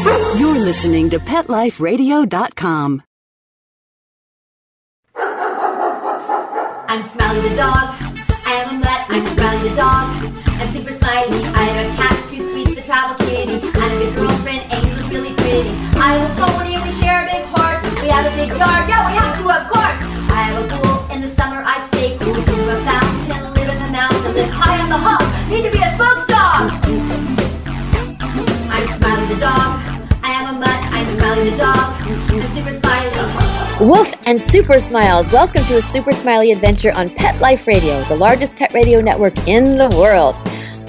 You're listening to PetLifeRadio.com. I'm Smiley the dog. I am a mutt. I'm Smiley the dog. I'm super smiley. I have a cat, two sweets, the travel kitty. I'm a good girlfriend. Angel's really pretty. I have a pony we share a big horse. We have a big yard. Yeah, we have to, of course. I have a pool. In the summer, I stay cool. We a fountain. Live in the mountains. Live high on the hog. The dog. I am a mutt. I'm Smiley the dog. I'm super smiley. Woof and Super Smiles. Welcome to a Super Smiley adventure on Pet Life Radio, the largest pet radio network in the world.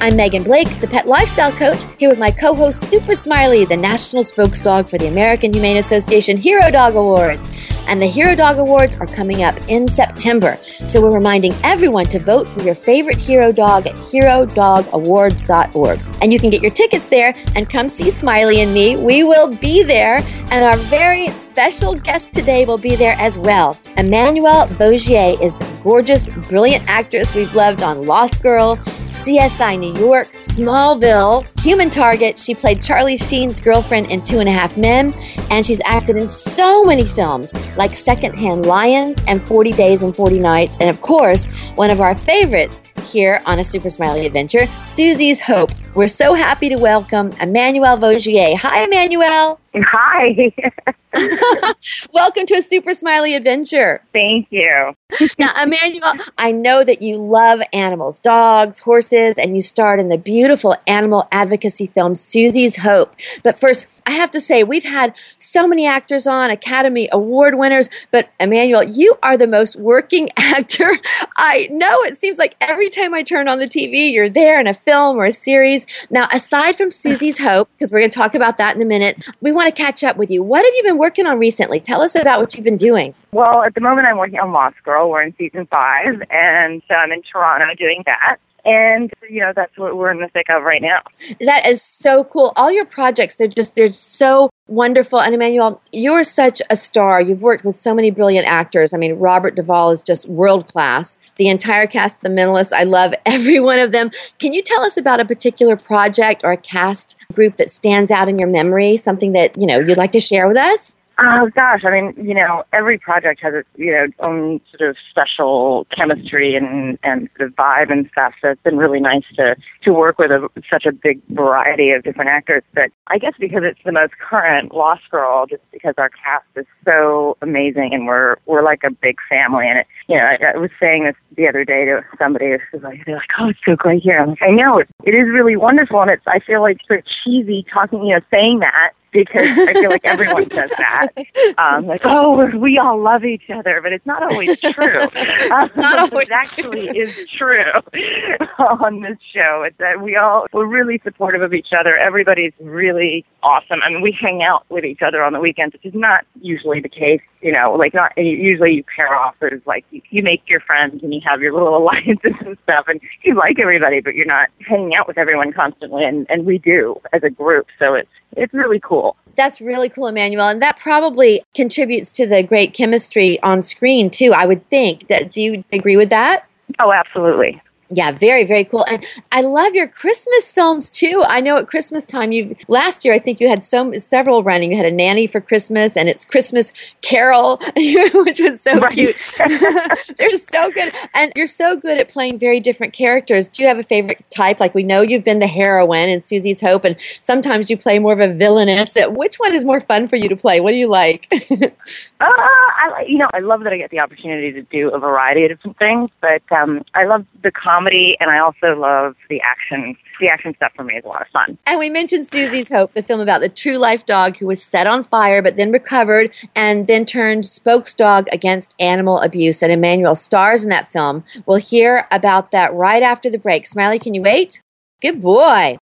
I'm Megan Blake, the pet lifestyle coach, here with my co host Super Smiley, the national spokesdog for the American Humane Association Hero Dog Awards. And the Hero Dog Awards are coming up in September. So we're reminding everyone to vote for your favorite hero dog at herodogawards.org. And you can get your tickets there and come see Smiley and me. We will be there. And our very special guest today will be there as well. Emmanuelle Vaugier is the gorgeous, brilliant actress we've loved on Lost Girl, CSI New York, Smallville, Human Target. She played Charlie Sheen's girlfriend in Two and a Half Men, and she's acted in so many films like Secondhand Lions and 40 Days and 40 Nights, and of course, one of our favorites here on a Super Smiley Adventure, Susie's Hope. We're so happy to welcome Emmanuelle Vaugier. Hi, Emmanuelle. Hi. Welcome to a Super Smiley Adventure. Thank you. Now, Emmanuelle, I know that you love animals, dogs, horses, and you starred in the beautiful animal advocacy film Susie's Hope. But first, I have to say, we've had so many actors on, Academy Award winners, but Emmanuelle, you are the most working actor I know. It seems like every time I turn on the TV, you're there in a film or a series. Now, aside from Susie's Hope, because we're going to talk about that in a minute, we want to catch up with you. What have you been working on recently? Tell us about what you've been doing. Well, at the moment, I'm working on Lost Girl. We're in season five, and so I'm in Toronto doing that. And you know that's what we're in the thick of right now. That is so cool. All your projects, they're just they're so wonderful. And emmanuelle you're such a star. You've worked with so many brilliant actors. I mean, Robert Duvall is just world class. The entire cast The Mentalist, I love every one of them. Can you tell us about a particular project or a cast group that stands out in your memory? Something that you know you'd like to share with us? Oh gosh, I mean, you know, every project has its you know own sort of special chemistry and and sort of vibe and stuff. So it's been really nice to to work with a, such a big variety of different actors. But I guess because it's the most current Lost Girl, just because our cast is so amazing and we're we're like a big family. And it, you know, I, I was saying this the other day to somebody who's like, they're like, oh, it's so great here. I'm like, I know it, it is really wonderful, and it's I feel like sort of cheesy talking, you know, saying that because I feel like everyone says that. Um, like, oh, we all love each other, but it's not always true. It's not always it actually is true on this show. It's that we all we're really supportive of each other. Everybody's really awesome. I mean, we hang out with each other on the weekends, which is not usually the case. You know, like not usually you pair off. There's like you, you make your friends and you have your little alliances and stuff, and you like everybody, but you're not hanging out with everyone constantly. And and we do as a group, so it's it's really cool. That's really cool, Emmanuelle. and that probably contributes to the great chemistry on screen too. I would think. That do you agree with that? Oh, absolutely. Yeah, very, very cool. And I love your Christmas films too. I know at Christmas time, you last year I think you had so several running. You had a nanny for Christmas, and it's Christmas Carol, which was so Right. cute. They're so good, and you're so good at playing very different characters. Do you have a favorite type? Like we know you've been the heroine in Susie's Hope, and sometimes you play more of a villainess. Which one is more fun for you to play? What do you like? Uh, I like, you know, I love that I get the opportunity to do a variety of different things, but um, I love the comedy and I also love the action. The action stuff for me is a lot of fun. And we mentioned Susie's Hope, the film about the true life dog who was set on fire but then recovered and then turned spokesdog against animal abuse. And Emmanuelle stars in that film. We'll hear about that right after the break. Smiley, can you wait? Good boy.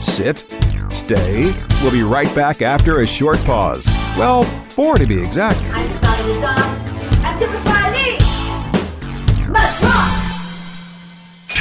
Sit, stay. We'll be right back after a short pause. Well, four to be exact.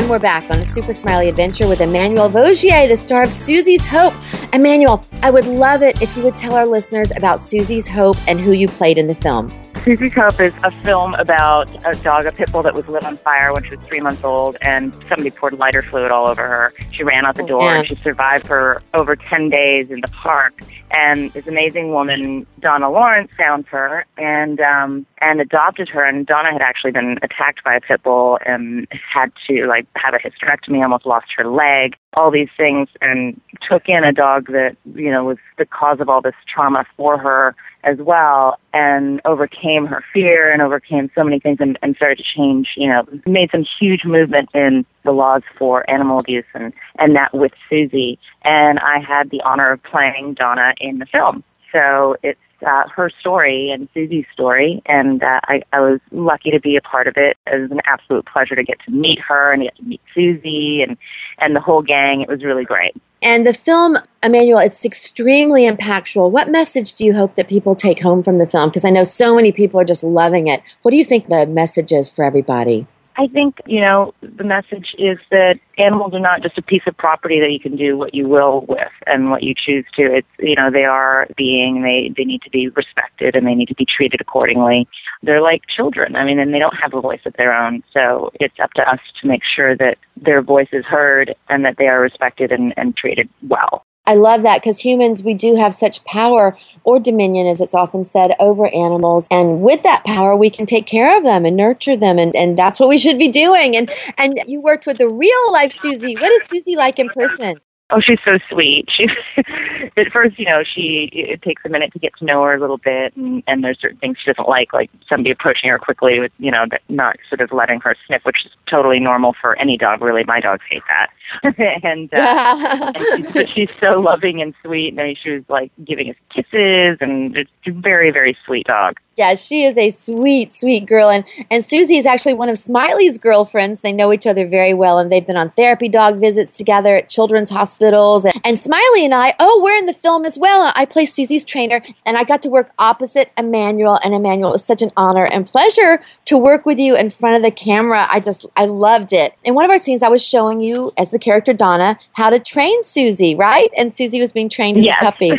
And we're back on a super smiley adventure with Emmanuelle Vaugier, the star of Susie's Hope. Emmanuelle, I would love it if you would tell our listeners about Susie's Hope and who you played in the film. Susie's Hope is a film about a dog, a pit bull that was lit on fire when she was three months old, and somebody poured lighter fluid all over her. She ran out the door, yeah. and she survived for over 10 days in the park. And this amazing woman, Donna Lawrence, found her and um, and adopted her. And Donna had actually been attacked by a pit bull and had to like have a hysterectomy, almost lost her leg, all these things, and took in a dog that you know was the cause of all this trauma for her as well and overcame her fear and overcame so many things and, and started to change, you know, made some huge movement in the laws for animal abuse and, and that with Susie. And I had the honor of playing Donna in the film. So it's uh, her story and Susie's story, and uh, I, I was lucky to be a part of it. It was an absolute pleasure to get to meet her and get to meet Susie and and the whole gang. It was really great. And the film, Emmanuelle, it's extremely impactful. What message do you hope that people take home from the film? Because I know so many people are just loving it. What do you think the message is for everybody? I think, you know, the message is that animals are not just a piece of property that you can do what you will with and what you choose to. It's, you know, they are being, they, they need to be respected and they need to be treated accordingly. They're like children. I mean, and they don't have a voice of their own. So it's up to us to make sure that their voice is heard and that they are respected and, and treated well. I love that because humans, we do have such power or dominion, as it's often said, over animals. And with that power, we can take care of them and nurture them. And, and that's what we should be doing. And, and you worked with the real life Susie. What is Susie like in person? Oh, she's so sweet. She at first, you know, she it takes a minute to get to know her a little bit, and, and there's certain things she doesn't like, like somebody approaching her quickly with, you know, not sort of letting her sniff, which is totally normal for any dog. Really, my dogs hate that. and, uh, and she's, she's so loving and sweet. And she was like giving us kisses, and it's a very, very sweet dog. Yeah, she is a sweet, sweet girl. And, and Susie is actually one of Smiley's girlfriends. They know each other very well, and they've been on therapy dog visits together at children's hospitals. And, and Smiley and I, oh, we're in the film as well. I play Susie's trainer, and I got to work opposite Emmanuelle. And Emmanuelle, it was such an honor and pleasure to work with you in front of the camera. I just, I loved it. In one of our scenes, I was showing you, as the character Donna, how to train Susie, right? And Susie was being trained as Yes. a puppy.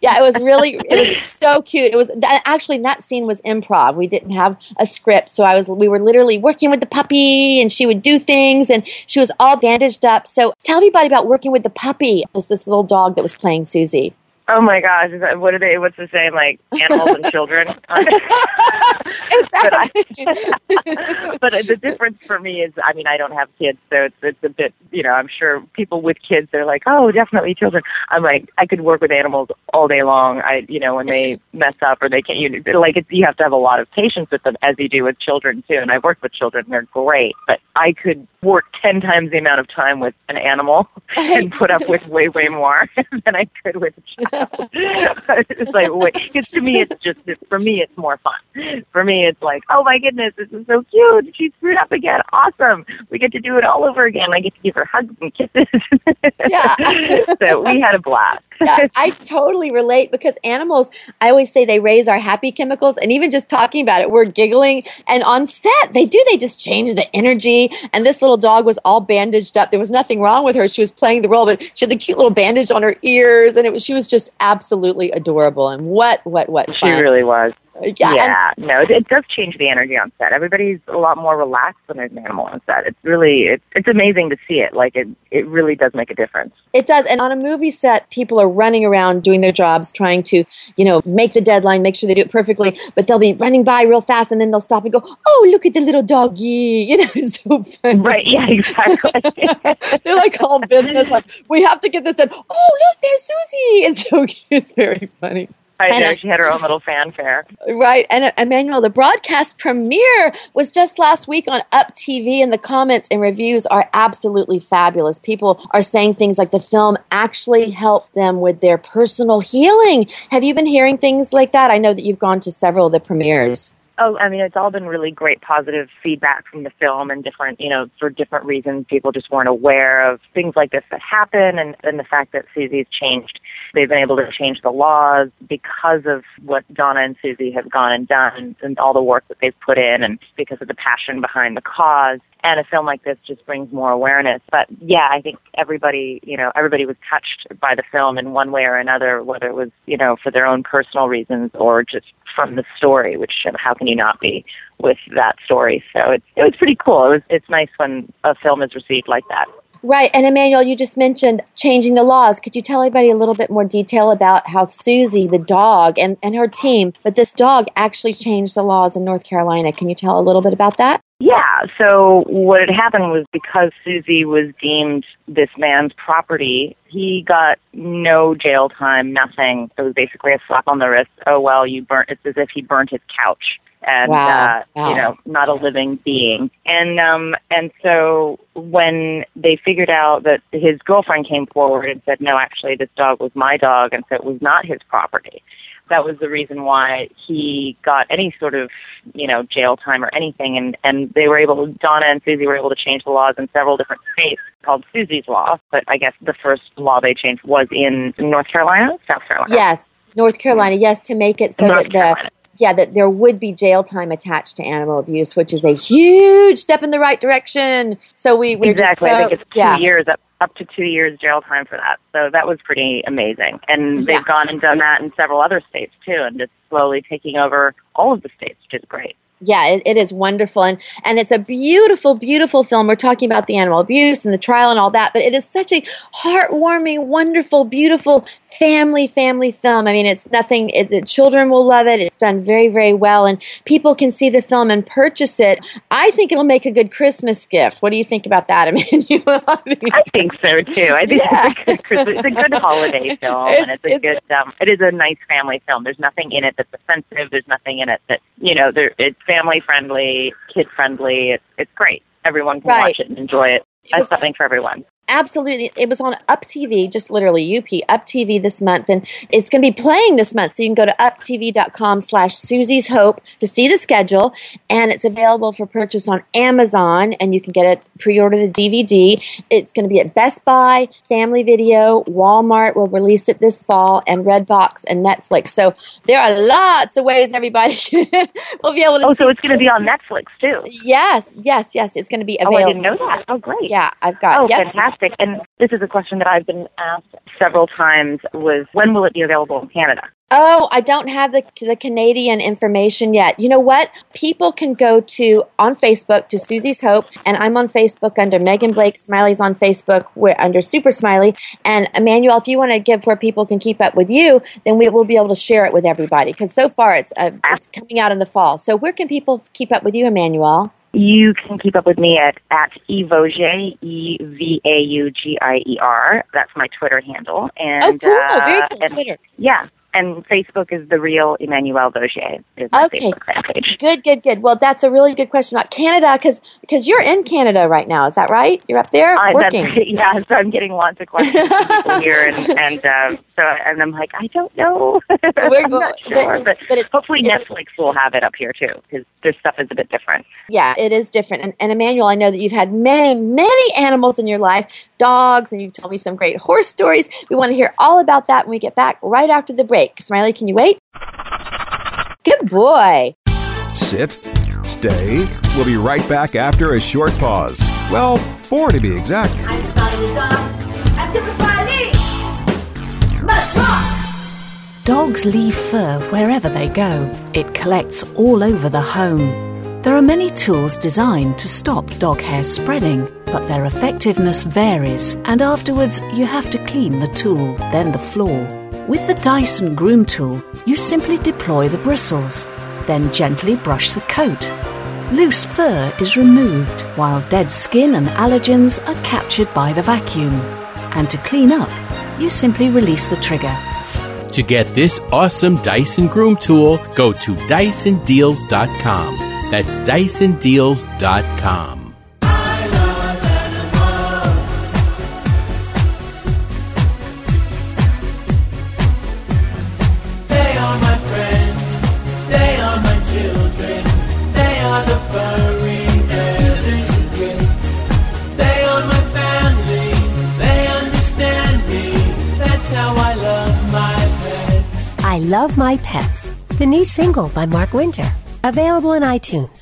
Yeah, it was really, it was so cute. It was that, actually in that scene was improv. We didn't have a script, so I was we were literally working with the puppy, and she would do things, and she was all bandaged up. So tell everybody about working with the puppy. It was this little dog that was playing Susie. Oh my gosh! Is that, what are they? What's the saying? Like animals and children. but, I, but the difference for me is, I mean, I don't have kids, so it's it's a bit, you know, I'm sure people with kids, they're like, oh, definitely children. I'm like, I could work with animals all day long. I, you know, when they mess up or they can't, you like, it's, you have to have a lot of patience with them, as you do with children too. And I've worked with children; they're great. But I could work ten times the amount of time with an animal and put up with way, way more than I could with a child. it's like wait, because to me it's just for me it's more fun. For me it's like oh my goodness, this is so cute. She screwed up again. Awesome. We get to do it all over again. I get to give her hugs and kisses. Yeah. so we had a blast. yeah, I totally relate because animals, I always say they raise our happy chemicals. And even just talking about it, we're giggling. And on set, they do, they just change the energy. And this little dog was all bandaged up. There was nothing wrong with her. She was playing the role, but she had the cute little bandage on her ears. And it was, she was just absolutely adorable. And what, what, what She really was. Yeah. Yeah, no, it, it does change the energy on set. Everybody's a lot more relaxed when there's an animal on set. It's really, it's, it's amazing to see it. Like it, it really does make a difference. It does. And on a movie set, people are running around doing their jobs, trying to, you know, make the deadline, make sure they do it perfectly. But they'll be running by real fast and then they'll stop and go, oh, look at the little doggy. You know, it's so funny. Right? Yeah, exactly. They're like all business. Like, we have to get this done. Oh, look, there's Susie. It's so cute. It's very funny. I And know I- she had her own little fanfare. Right. And uh, Emmanuelle, the broadcast premiere was just last week on Up TV, and the comments and reviews are absolutely fabulous. People are saying things like the film actually helped them with their personal healing. Have you been hearing things like that? I know that you've gone to several of the premieres. Oh, I mean, it's all been really great positive feedback from the film and different, you know, for different reasons. People just weren't aware of things like this that happen and, and the fact that Susie's changed. They've been able to change the laws because of what Donna and Susie have gone and done and all the work that they've put in and because of the passion behind the cause. And a film like this just brings more awareness. But yeah, I think everybody, you know, everybody was touched by the film in one way or another, whether it was, you know, for their own personal reasons or just from the story, which how can you not be with that story? So it's it was pretty cool. It was it's nice when a film is received like that. Right. And Emmanuelle, you just mentioned changing the laws. Could you tell everybody a little bit more detail about how Susie, the dog, and, and her team, but this dog actually changed the laws in North Carolina? Can you tell a little bit about that? Yeah, so what had happened was because Susie was deemed this man's property, he got no jail time, nothing. It was basically a slap on the wrist. Oh well, you burnt. It's as if he burnt his couch, and Wow. uh, Wow. you know, not a living being. And um, and so when they figured out that his girlfriend came forward and said, no, actually, this dog was my dog, and so it was not his property that was the reason why he got any sort of, you know, jail time or anything. And, and they were able, Donna and Susie were able to change the laws in several different states called Susie's Law. But I guess the first law they changed was in North Carolina, South Carolina. Yes, North Carolina. Yes, to make it so North that the Carolina. Yeah that there would be jail time attached to animal abuse, which is a huge step in the right direction. So we we're exactly. Just so, I think it's two yeah. years up up to two years jail time for that. So that was pretty amazing. And they've gone and done that in several other states too, and just slowly taking over all of the states, which is great. Yeah, it, it is wonderful, and and it's a beautiful, beautiful film. We're talking about the animal abuse and the trial and all that, but it is such a heartwarming, wonderful, beautiful family family film. I mean, it's nothing. It, the children will love it. It's done very, very well, and people can see the film and purchase it. I think it'll make a good Christmas gift. What do you think about that, Emmanuelle? I think so too. I think Yeah. it's, a good Christmas, it's a good holiday film, and it's a It's- good. Um, it is a nice family film. There's nothing in it that's offensive. There's nothing in it that you know. There, it's family friendly, kid friendly. It's it's great. Everyone can Right. watch it and enjoy it. That's something for everyone. Absolutely. It was on Up TV, just literally UP, Up TV this month. And it's going to be playing this month. So you can go to uptv.com slash Susie's Hope to see the schedule. And it's available for purchase on Amazon. And you can get it, pre order the DVD. It's going to be at Best Buy, Family Video, Walmart will release it this fall, and Redbox and Netflix. So there are lots of ways everybody will be able to Oh, so it's going to be on Netflix too. Yes, yes, yes. It's going to be available. Oh. I didn't know that. Oh, great. Yeah, I've got Oh, yes. fantastic! And this is a question that I've been asked several times: was when will it be available in Canada? Oh, I don't have the the Canadian information yet. You know what? People can go to on Facebook to Susie's Hope, and I'm on Facebook under Megan Blake. Smiley's on Facebook. We're under Super Smiley. And Emmanuelle, if you want to give where people can keep up with you, then we will be able to share it with everybody. Because so far it's uh, it's coming out in the fall. So where can people keep up with you, Emmanuelle? You can keep up with me at at Evaugier, E V A U G I E R. That's my Twitter handle. And oh, cool! uh, Very cool. and- Twitter. Yeah. And Facebook is the real Emmanuelle Vaugier Okay. Facebook fan page. Good, good, good. Well, that's a really good question about Canada because because you're in Canada right now. Is that right? You're up there that's, working. yeah, so I'm getting lots of questions from here, and and uh, so and I'm like, I don't know, We're not but- sure, but, but it's- hopefully it's- Netflix will have it up here too, because their stuff is a bit different. Yeah, it is different. And, and Emmanuelle, I know that you've had many, many animals in your life, dogs, and you've told me some great horse stories. We want to hear all about that when we get back right after the break. Smiley, can you wait? Good boy. Sit, stay. We'll be right back after a short pause. Well, four to be exact. I'm Smiley dog. I'm Super Smiley. Must rock. Dogs leave fur wherever they go. It collects all over the home. There are many tools designed to stop dog hair spreading, but their effectiveness varies, and afterwards you have to clean the tool, then the floor. With the Dyson Groom Tool, you simply deploy the bristles, then gently brush the coat. Loose fur is removed, while dead skin and allergens are captured by the vacuum. And to clean up, you simply release the trigger. To get this awesome Dyson Groom tool, go to DysonDeals.com. That's DysonDeals.com. Love My Pets, the new single by Mark Winter, available in iTunes.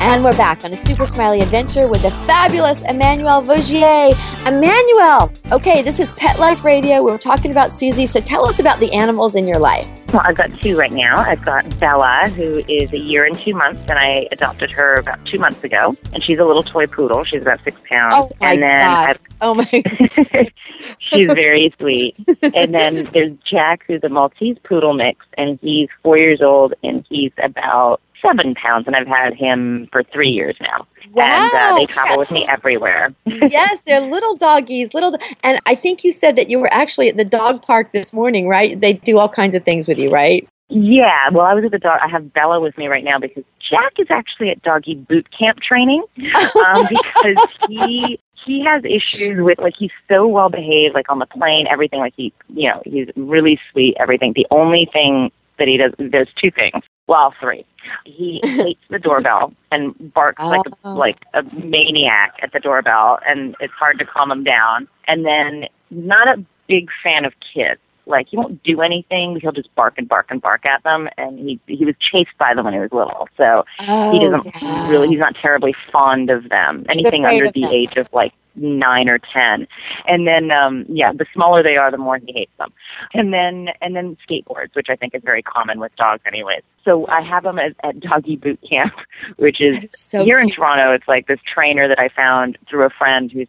And we're back on a super smiley adventure with the fabulous Emmanuelle Vaugier. Emmanuelle, okay, this is Pet Life Radio. We're talking about Susie, so tell us about the animals in your life. Well, I've got two right now. I've got Bella, who is a year and two months, and I adopted her about two months ago. And she's a little toy poodle. She's about six pounds. Oh my and then God. I've Oh my She's very sweet. And then there's Jack, who's a Maltese poodle mix, and he's four years old, and he's about seven pounds, and I've had him for three years now. And uh, Wow. they travel with me everywhere. yes, they're little doggies, little. And I think you said that you were actually at the dog park this morning, right? They do all kinds of things with you, right? Yeah, well, I was at the dog. I have Bella with me right now because Jack is actually at doggy boot camp training um, because he he has issues with like he's so well behaved, like on the plane, everything. Like he, you know, he's really sweet. Everything. The only thing that he does, there's two things. Well, three. He hates the doorbell and barks like a, Oh. like a maniac at the doorbell, and it's hard to calm him down. And then not a big fan of kids. Like he won't do anything; he'll just bark and bark and bark at them. And he he was chased by them when he was little, so he Oh, doesn't yeah. really. He's not terribly fond of them. He's Anything under the them. age of like nine or ten, and then um yeah, the smaller they are, the more he hates them. And then and then skateboards, which I think is very common with dogs, anyways. So I have him at, at doggy boot camp, which is so here in. Toronto. It's like this trainer that I found through a friend who's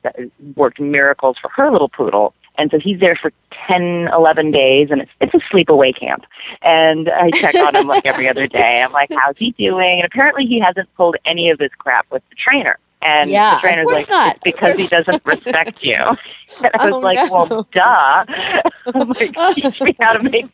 worked miracles for her little poodle. And so he's there for 10, 11 days, and it's it's a sleepaway camp. And I check on him like every other day. I'm like, how's he doing? And apparently he hasn't pulled any of his crap with the trainer. And Yeah, the trainer's like, not. it's because he doesn't respect you. And I was Oh, like, no. well, duh. I'm like, teach me how to make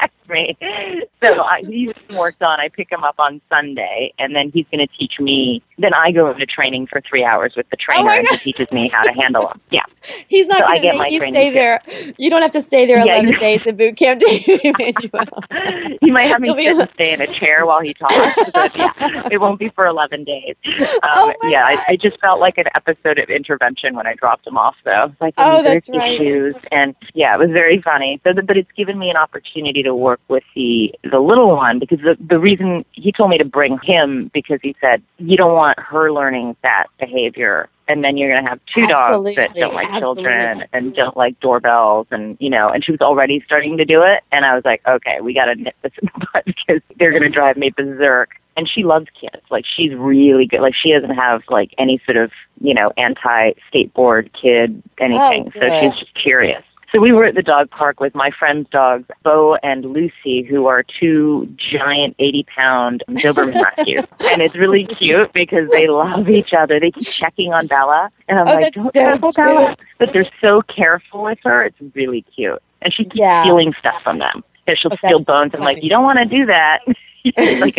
him respect me. So I, he's worked on. I pick him up on Sunday, and then he's going to teach me then I go into training for three hours with the trainer, and he teaches me how to handle them. Yeah, He's not So I going get to my make you stay there. You don't have to stay there Yeah, 11 you- days in boot camp, do you, Emmanuelle? he might have me sit and stay in a chair while he talks, but yeah, it won't be for 11 days. Um, Oh yeah, I, I just felt like an episode of intervention when I dropped him off, though. Like, Oh, that's right. issues, and yeah, it was very funny. So, but it's given me an opportunity to work with the the little one because the the reason he told me to bring him because he said you don't want her learning that behavior. And then you're going to have two dogs that don't like absolutely. children and don't like doorbells and you know and she was already starting to do it and i was like okay we got to nip this in the bud because they're going to drive me berserk. And she loves kids. Like she's really good. Like she doesn't have like any sort of you know anti skateboard kid anything. Oh, so she's just curious so we were at the dog park with my friend's dogs, Bo and Lucy, who are two giant 80 pound Doberman rescues. and it's really cute because they love each other. They keep checking on Bella. And I'm Oh, like, that's don't so tackle Bella. But they're so careful with her. It's really cute. And she keeps Yeah. stealing stuff from them. And she'll Oh, steal bones. I'm like, you don't want to do that. Like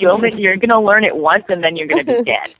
you only, you're going to learn it once and then you're going to be dead.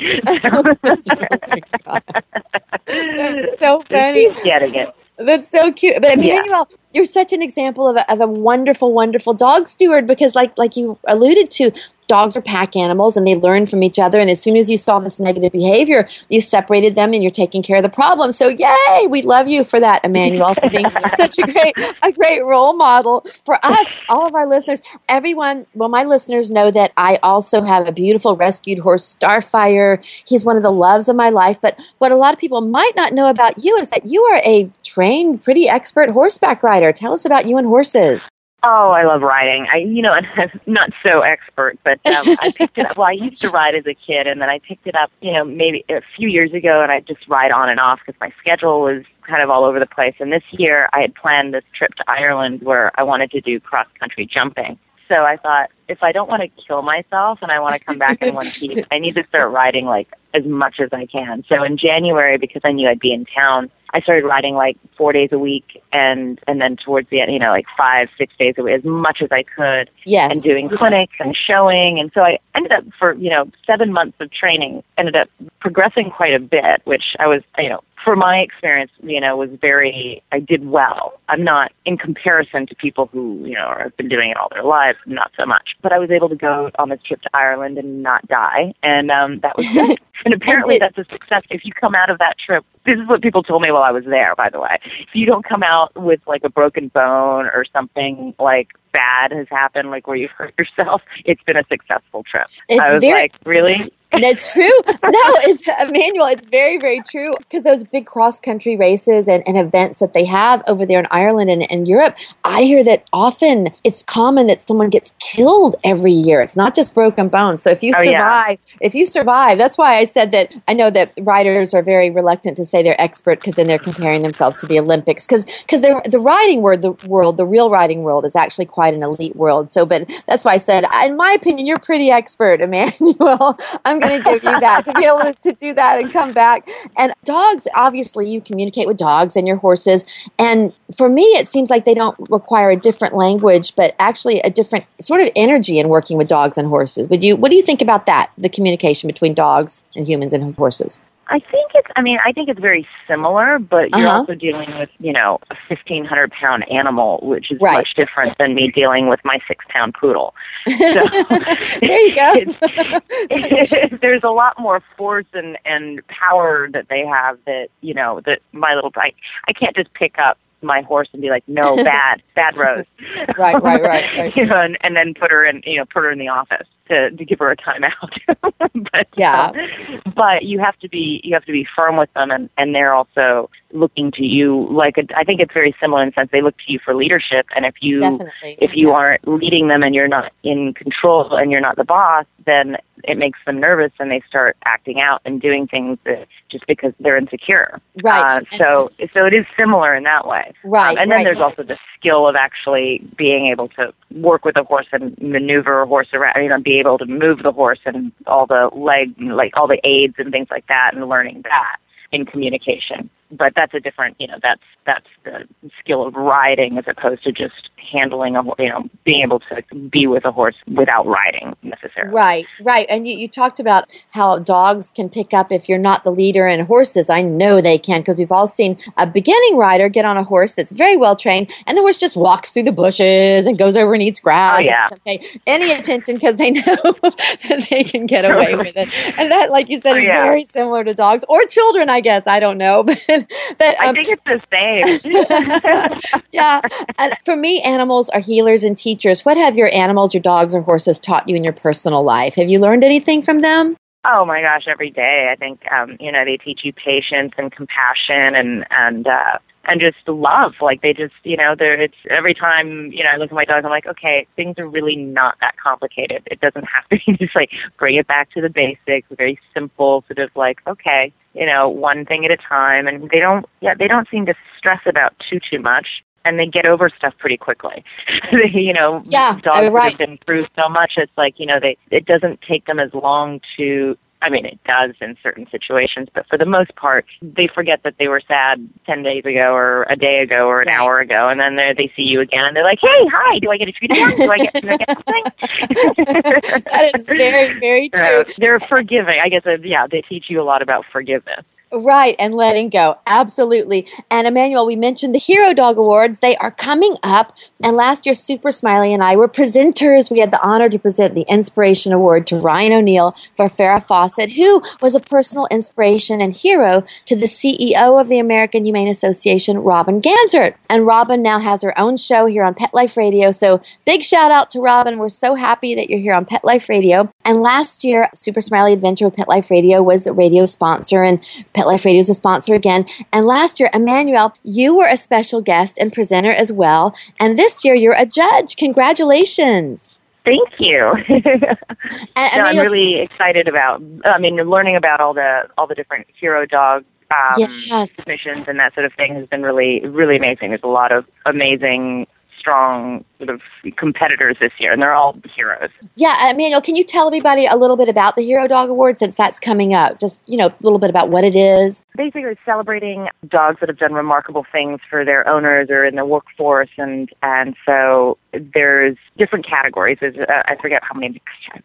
That's so funny. She's getting it. That's so cute. But Yeah. Emmanuelle, you're such an example of a, of a wonderful, wonderful dog steward because, like, like you alluded to, dogs are pack animals and they learn from each other. And as soon as you saw this negative behavior, you separated them and you're taking care of the problem. So, yay! We love you for that, Emmanuelle, for being such a great, a great role model for us, all of our listeners. Everyone, well, my listeners know that I also have a beautiful rescued horse, Starfire. He's one of the loves of my life. But what a lot of people might not know about you is that you are a trained, pretty expert horseback rider. Tell us about you and horses. Oh, I love riding. I, you know, I'm not so expert, but um, I picked it up. Well, I used to ride as a kid, and then I picked it up, you know, maybe a few years ago, and I just ride on and off because my schedule was kind of all over the place. And this year, I had planned this trip to Ireland where I wanted to do cross country jumping. So I thought, if I don't want to kill myself and I want to come back in one piece, I need to start riding like as much as I can. So in January, because I knew I'd be in town, I started riding like four days a week, and and then towards the end, you know, like five, six days a week, as much as I could, Yes. and doing clinics and showing. And so I ended up for you know seven months of training, ended up progressing quite a bit, which I was you know for my experience, you know, was very, I did well. I'm not in comparison to people who, you know, have been doing it all their lives, not so much. But I was able to go on this trip to Ireland and not die. And um, that was good. and apparently that's a success. If you come out of that trip, this is what people told me while I was there, by the way. If you don't come out with like a broken bone or something like bad has happened, like where you've hurt yourself, it's been a successful trip. It's I was very- like, really? That's true. No, it's Emmanuelle. It's very, very true because those big cross country races and, and events that they have over there in Ireland and, and Europe, I hear that often it's common that someone gets killed every year. It's not just broken bones. So if you Oh, yeah. survive, if you survive, that's why I said that. I know that riders are very reluctant to say they're expert because then they're comparing themselves to the Olympics because because the riding world, the world, the real riding world is actually quite an elite world. So, but that's why I said, in my opinion, you're pretty expert, Emmanuelle. I'm going to give you that to be able to, to do that and come back. And dogs, obviously, you communicate with dogs and your horses. And for me, it seems like they don't require a different language, but actually a different sort of energy in working with dogs and horses. Would you? What do you think about that? The communication between dogs and humans and horses. I think it's. I mean, I think it's very similar, but you're Uh-huh. also dealing with, you know, a fifteen hundred pound animal, which is Right. much different than me dealing with my six pound poodle. So there you go. it's- there's a lot more force and and power that they have that you know that my little I I can't just pick up my horse and be like, no, bad, bad Rose. Right, right, right, right. you know, and, and then put her in, you know, put her in the office to to give her a timeout. but Yeah. um, but you have to be you have to be firm with them, and and they're also looking to you like a, I think it's very similar in the sense they look to you for leadership, and if you Definitely. if you aren't leading them and you're not in control and you're not the boss, then it makes them nervous and they start acting out and doing things that just because they're insecure. Right. Uh, so so it is similar in that way. Right, Um, and then right. there's also the skill of actually being able to work with a horse and maneuver a horse around, you know, be able to move the horse and all the leg, like all the aids and things like that, and learning that. In communication. But that's a different, you know, that's that's the skill of riding as opposed to just handling a, you know, being able to be with a horse without riding necessarily. Right, right. And you, you talked about how dogs can pick up if you're not the leader and horses. I know they can because we've all seen a beginning rider get on a horse that's very well trained and the horse just walks through the bushes and goes over and eats grass. Oh, yeah. any attention because they know that they can get away with it. And that, like you said, Oh, is yeah. very similar to dogs or children, I guess. I don't know. But, but I um, think it's the same. yeah. And for me, animals are healers and teachers. What have your animals, your dogs or horses taught you in your personal life? Have you learned anything from them? Oh my gosh, every day. I think um, you know, they teach you patience and compassion and and uh and just love. Like they just you know, they're it's every time, you know, I look at my dogs, I'm like, okay, things are really not that complicated. It doesn't have to be just like bring it back to the basics, very simple, sort of like, okay, you know, one thing at a time and they don't yeah, they don't seem to stress about too too much. And they get over stuff pretty quickly. they, you know, Yeah, dogs right. have been through so much. It's like you know, they it doesn't take them as long to. I mean, it does in certain situations, but for the most part, they forget that they were sad ten days ago, or a day ago, or an hour ago, and then they they see you again, and they're like, "Hey, hi, do I get a treat again? Do I get, do I get something?" that is very, very true. So they're forgiving. I guess, uh, yeah, they teach you a lot about forgiveness. Right, and letting go. Absolutely. And Emmanuelle, we mentioned the Hero Dog Awards. They are coming up. And last year, Super Smiley and I were presenters. We had the honor to present the Inspiration Award to Ryan O'Neal for Farrah Fawcett, who was a personal inspiration and hero to the CEO of the American Humane Association, Robin Ganzert. And Robin now has her own show here on Pet Life Radio. So big shout out to Robin. We're so happy that you're here on Pet Life Radio. And last year, Super Smiley Adventure with Pet Life Radio was a radio sponsor, and Pet Life Radio is a sponsor again. And last year, Emmanuelle, you were a special guest and presenter as well. And this year, you're a judge. Congratulations. Thank you. And, no, I'm really excited about. I mean, learning about all the all the different hero dog um, Yes. missions and that sort of thing has been really really amazing. There's a lot of amazing, strong sort of competitors this year, and they're all heroes. Yeah, Emmanuelle, can you tell everybody a little bit about the Hero Dog Award since that's coming up? Just, you know, a little bit about what it is. Basically, it's celebrating dogs that have done remarkable things for their owners or in the workforce, and and so there's different categories. There's uh, I forget how many,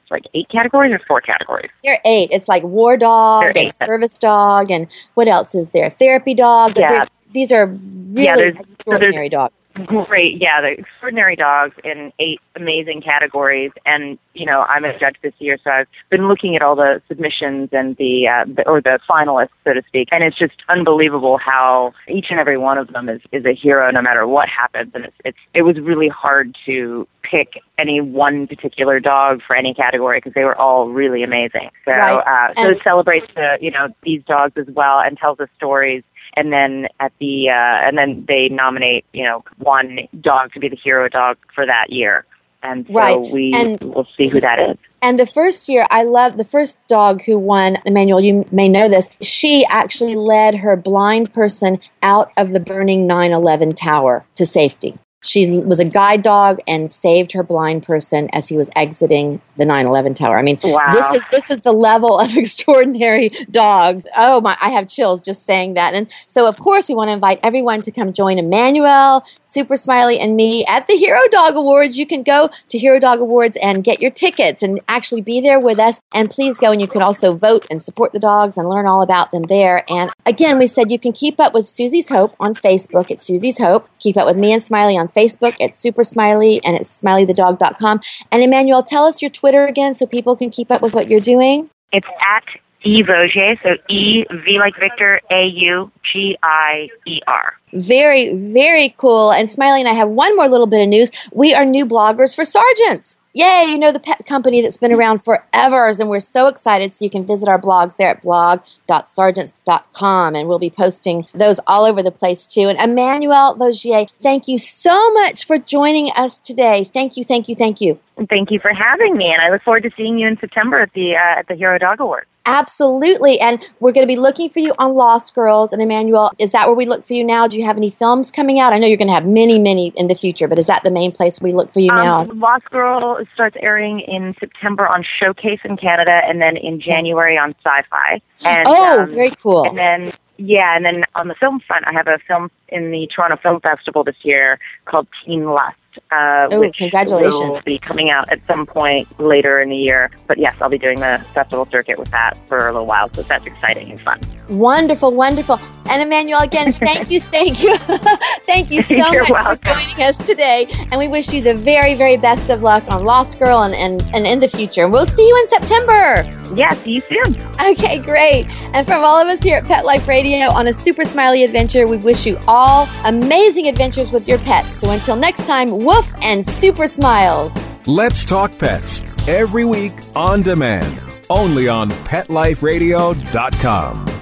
like eight categories or four categories. There are eight. It's like War Dog and. Service Dog, and what else is there? Therapy Dog. Yeah. These are really Yeah, there's- so there's- extraordinary dogs. Great, yeah, the extraordinary dogs in eight amazing categories, and you know I'm a judge this year, so I've been looking at all the submissions and the, uh, the or the finalists, so to speak, and it's just unbelievable how each and every one of them is is a hero no matter what happens, and it's it's it was really hard to pick any one particular dog for any category because they were all really amazing. So Right. uh, so And- it celebrates the you know these dogs as well and tells the stories and then at the uh, and then they nominate you know one dog to be the hero dog for that year, and so Right. we And- will see who that is. And the first year, I love the first dog who won, Emmanuelle, you may know this. She actually led her blind person out of the burning 9 11 tower to safety. She was a guide dog and saved her blind person as he was exiting the 9/11 tower. I mean, Wow. this is this is the level of extraordinary dogs. Oh my, I have chills just saying that. And so, of course, we want to invite everyone to come join Emmanuelle, Super Smiley, and me at the Hero Dog Awards. You can go to Hero Dog Awards and get your tickets and actually be there with us. And please go and you can also vote and support the dogs and learn all about them there. And again, we said you can keep up with Susie's Hope on Facebook at Susie's Hope. Keep up with me and Smiley on Facebook at Super Smiley and it's smileythedog.com. And Emmanuelle, tell us your Twitter again so people can keep up with what you're doing. It's at E Vaugier, so E V like Victor, A U G I E R. Very, very cool. And Smiley and I have one more little bit of news. We are new bloggers for Sergeant's. Yay, you know the pet company that's been around forever, and we're so excited. So you can visit our blogs there at blog.sergeants.com, and we'll be posting those all over the place too. And Emmanuelle Vaugier, thank you so much for joining us today. Thank you, thank you, thank you. And thank you for having me, and I look forward to seeing you in September at the uh, at the Hero Dog Awards. Absolutely. And we're going to be looking for you on Lost Girls. And Emmanuelle, is that where we look for you now? Do you have any films coming out? I know you're going to have many, many in the future, but is that the main place we look for you now? Um, Lost Girl starts airing in September on Showcase in Canada, and then in January on Sci-Fi. And, oh, um, very cool. And then yeah, and then on the film front, I have a film in the Toronto Film Festival this year called Teen Lust. Uh, Oh, which congratulations. will be coming out at some point later in the year. But yes, I'll be doing the festival circuit with that for a little while, so that's exciting and fun. Wonderful, wonderful. And Emmanuelle, again, thank you, thank you, thank you so You're much welcome. for joining us today. And we wish you the very, very best of luck on Lost Girl and, and, and in the future. We'll see you in September. Yeah, see you soon. Okay, great. And from all of us here at Pet Life Radio on a super smiley adventure, we wish you all amazing adventures with your pets. So until next time, woof and super smiles. Let's Talk Pets every week on demand, only on PetLifeRadio.com.